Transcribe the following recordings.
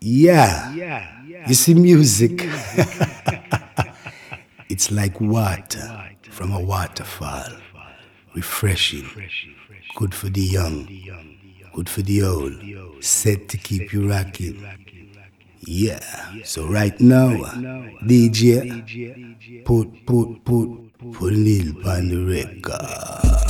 Yeah. You see, music, it's like water from a waterfall. Refreshing. Good for the young. Good for the old. Set to keep you rocking. Yeah. So right now, uh, uh, DJ, put, put, put, put Lil on the record.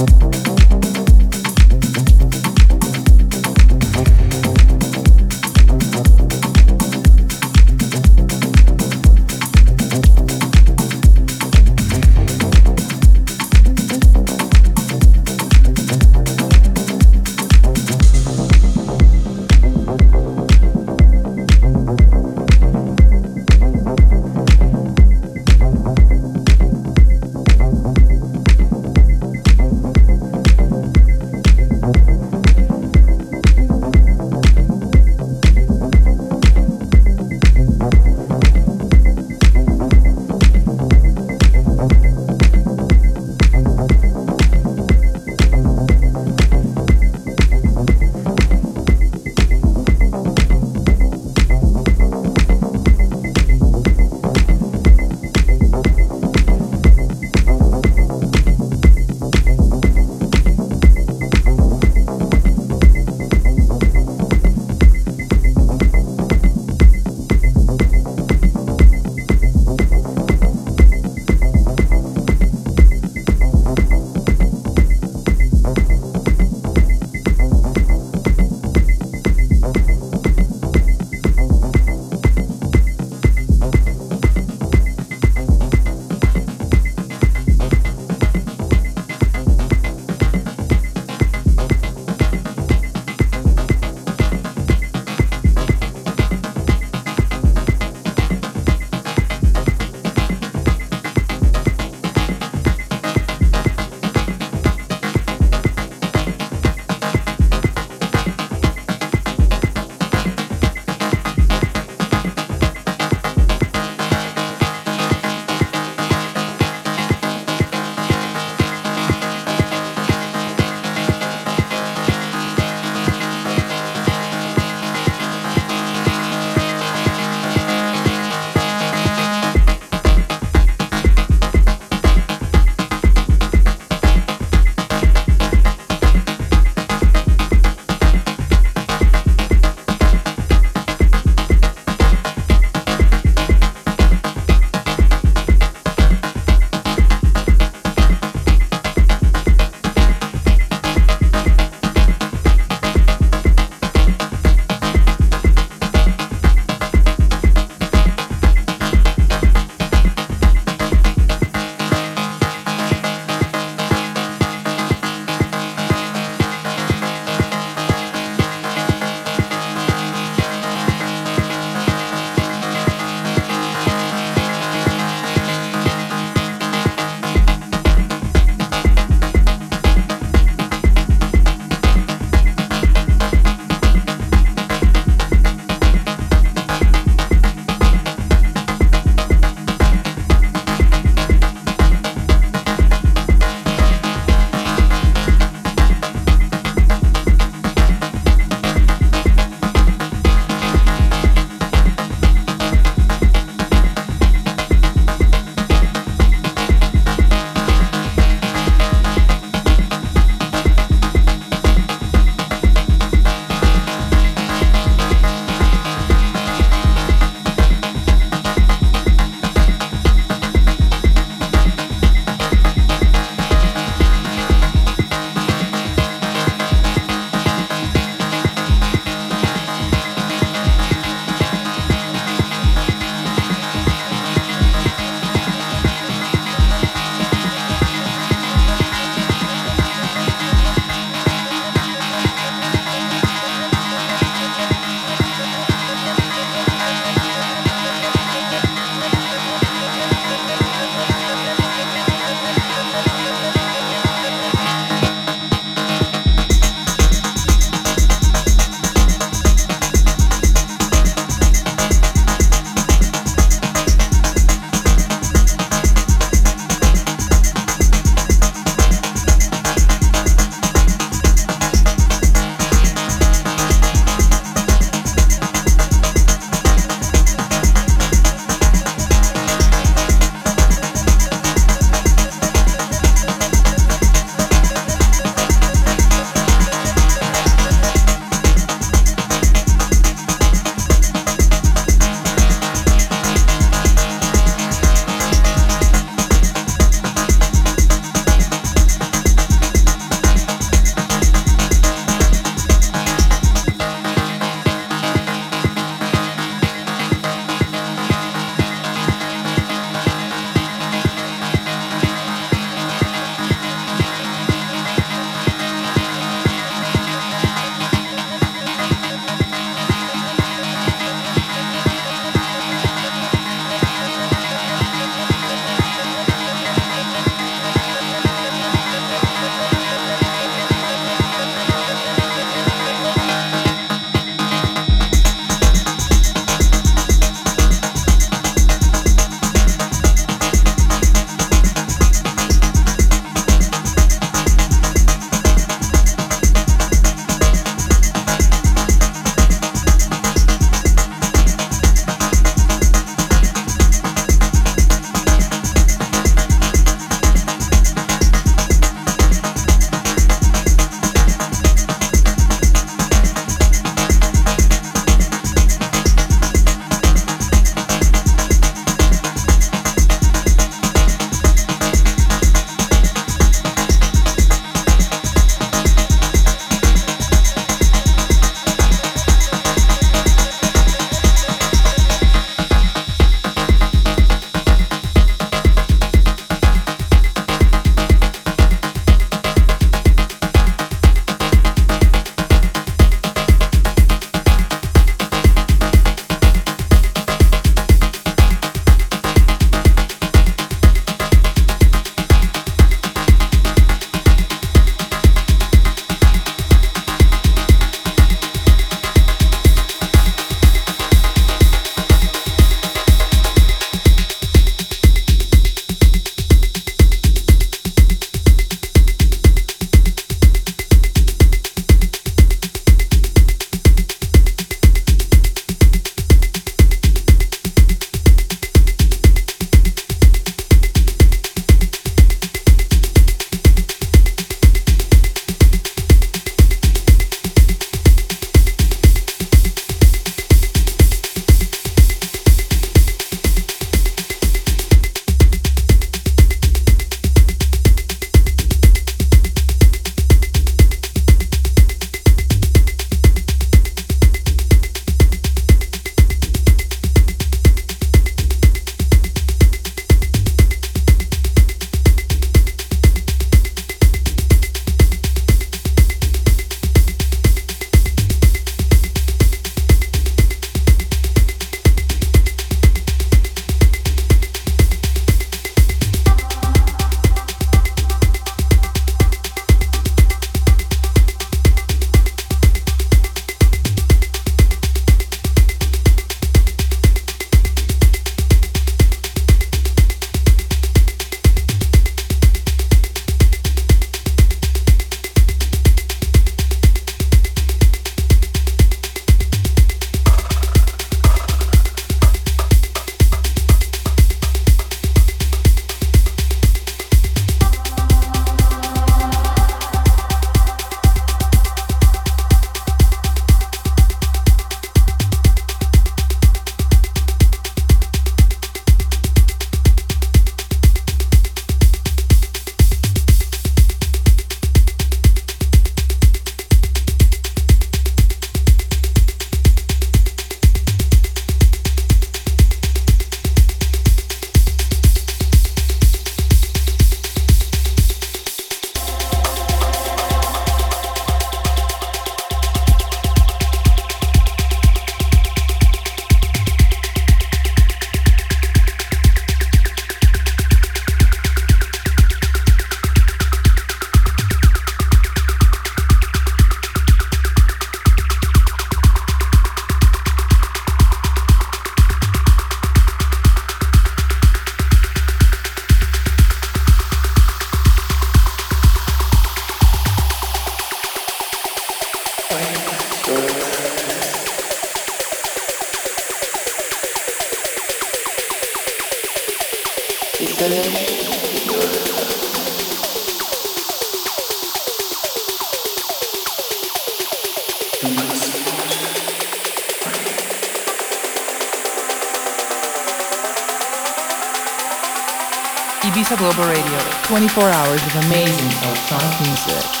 24 hours of amazing electronic music.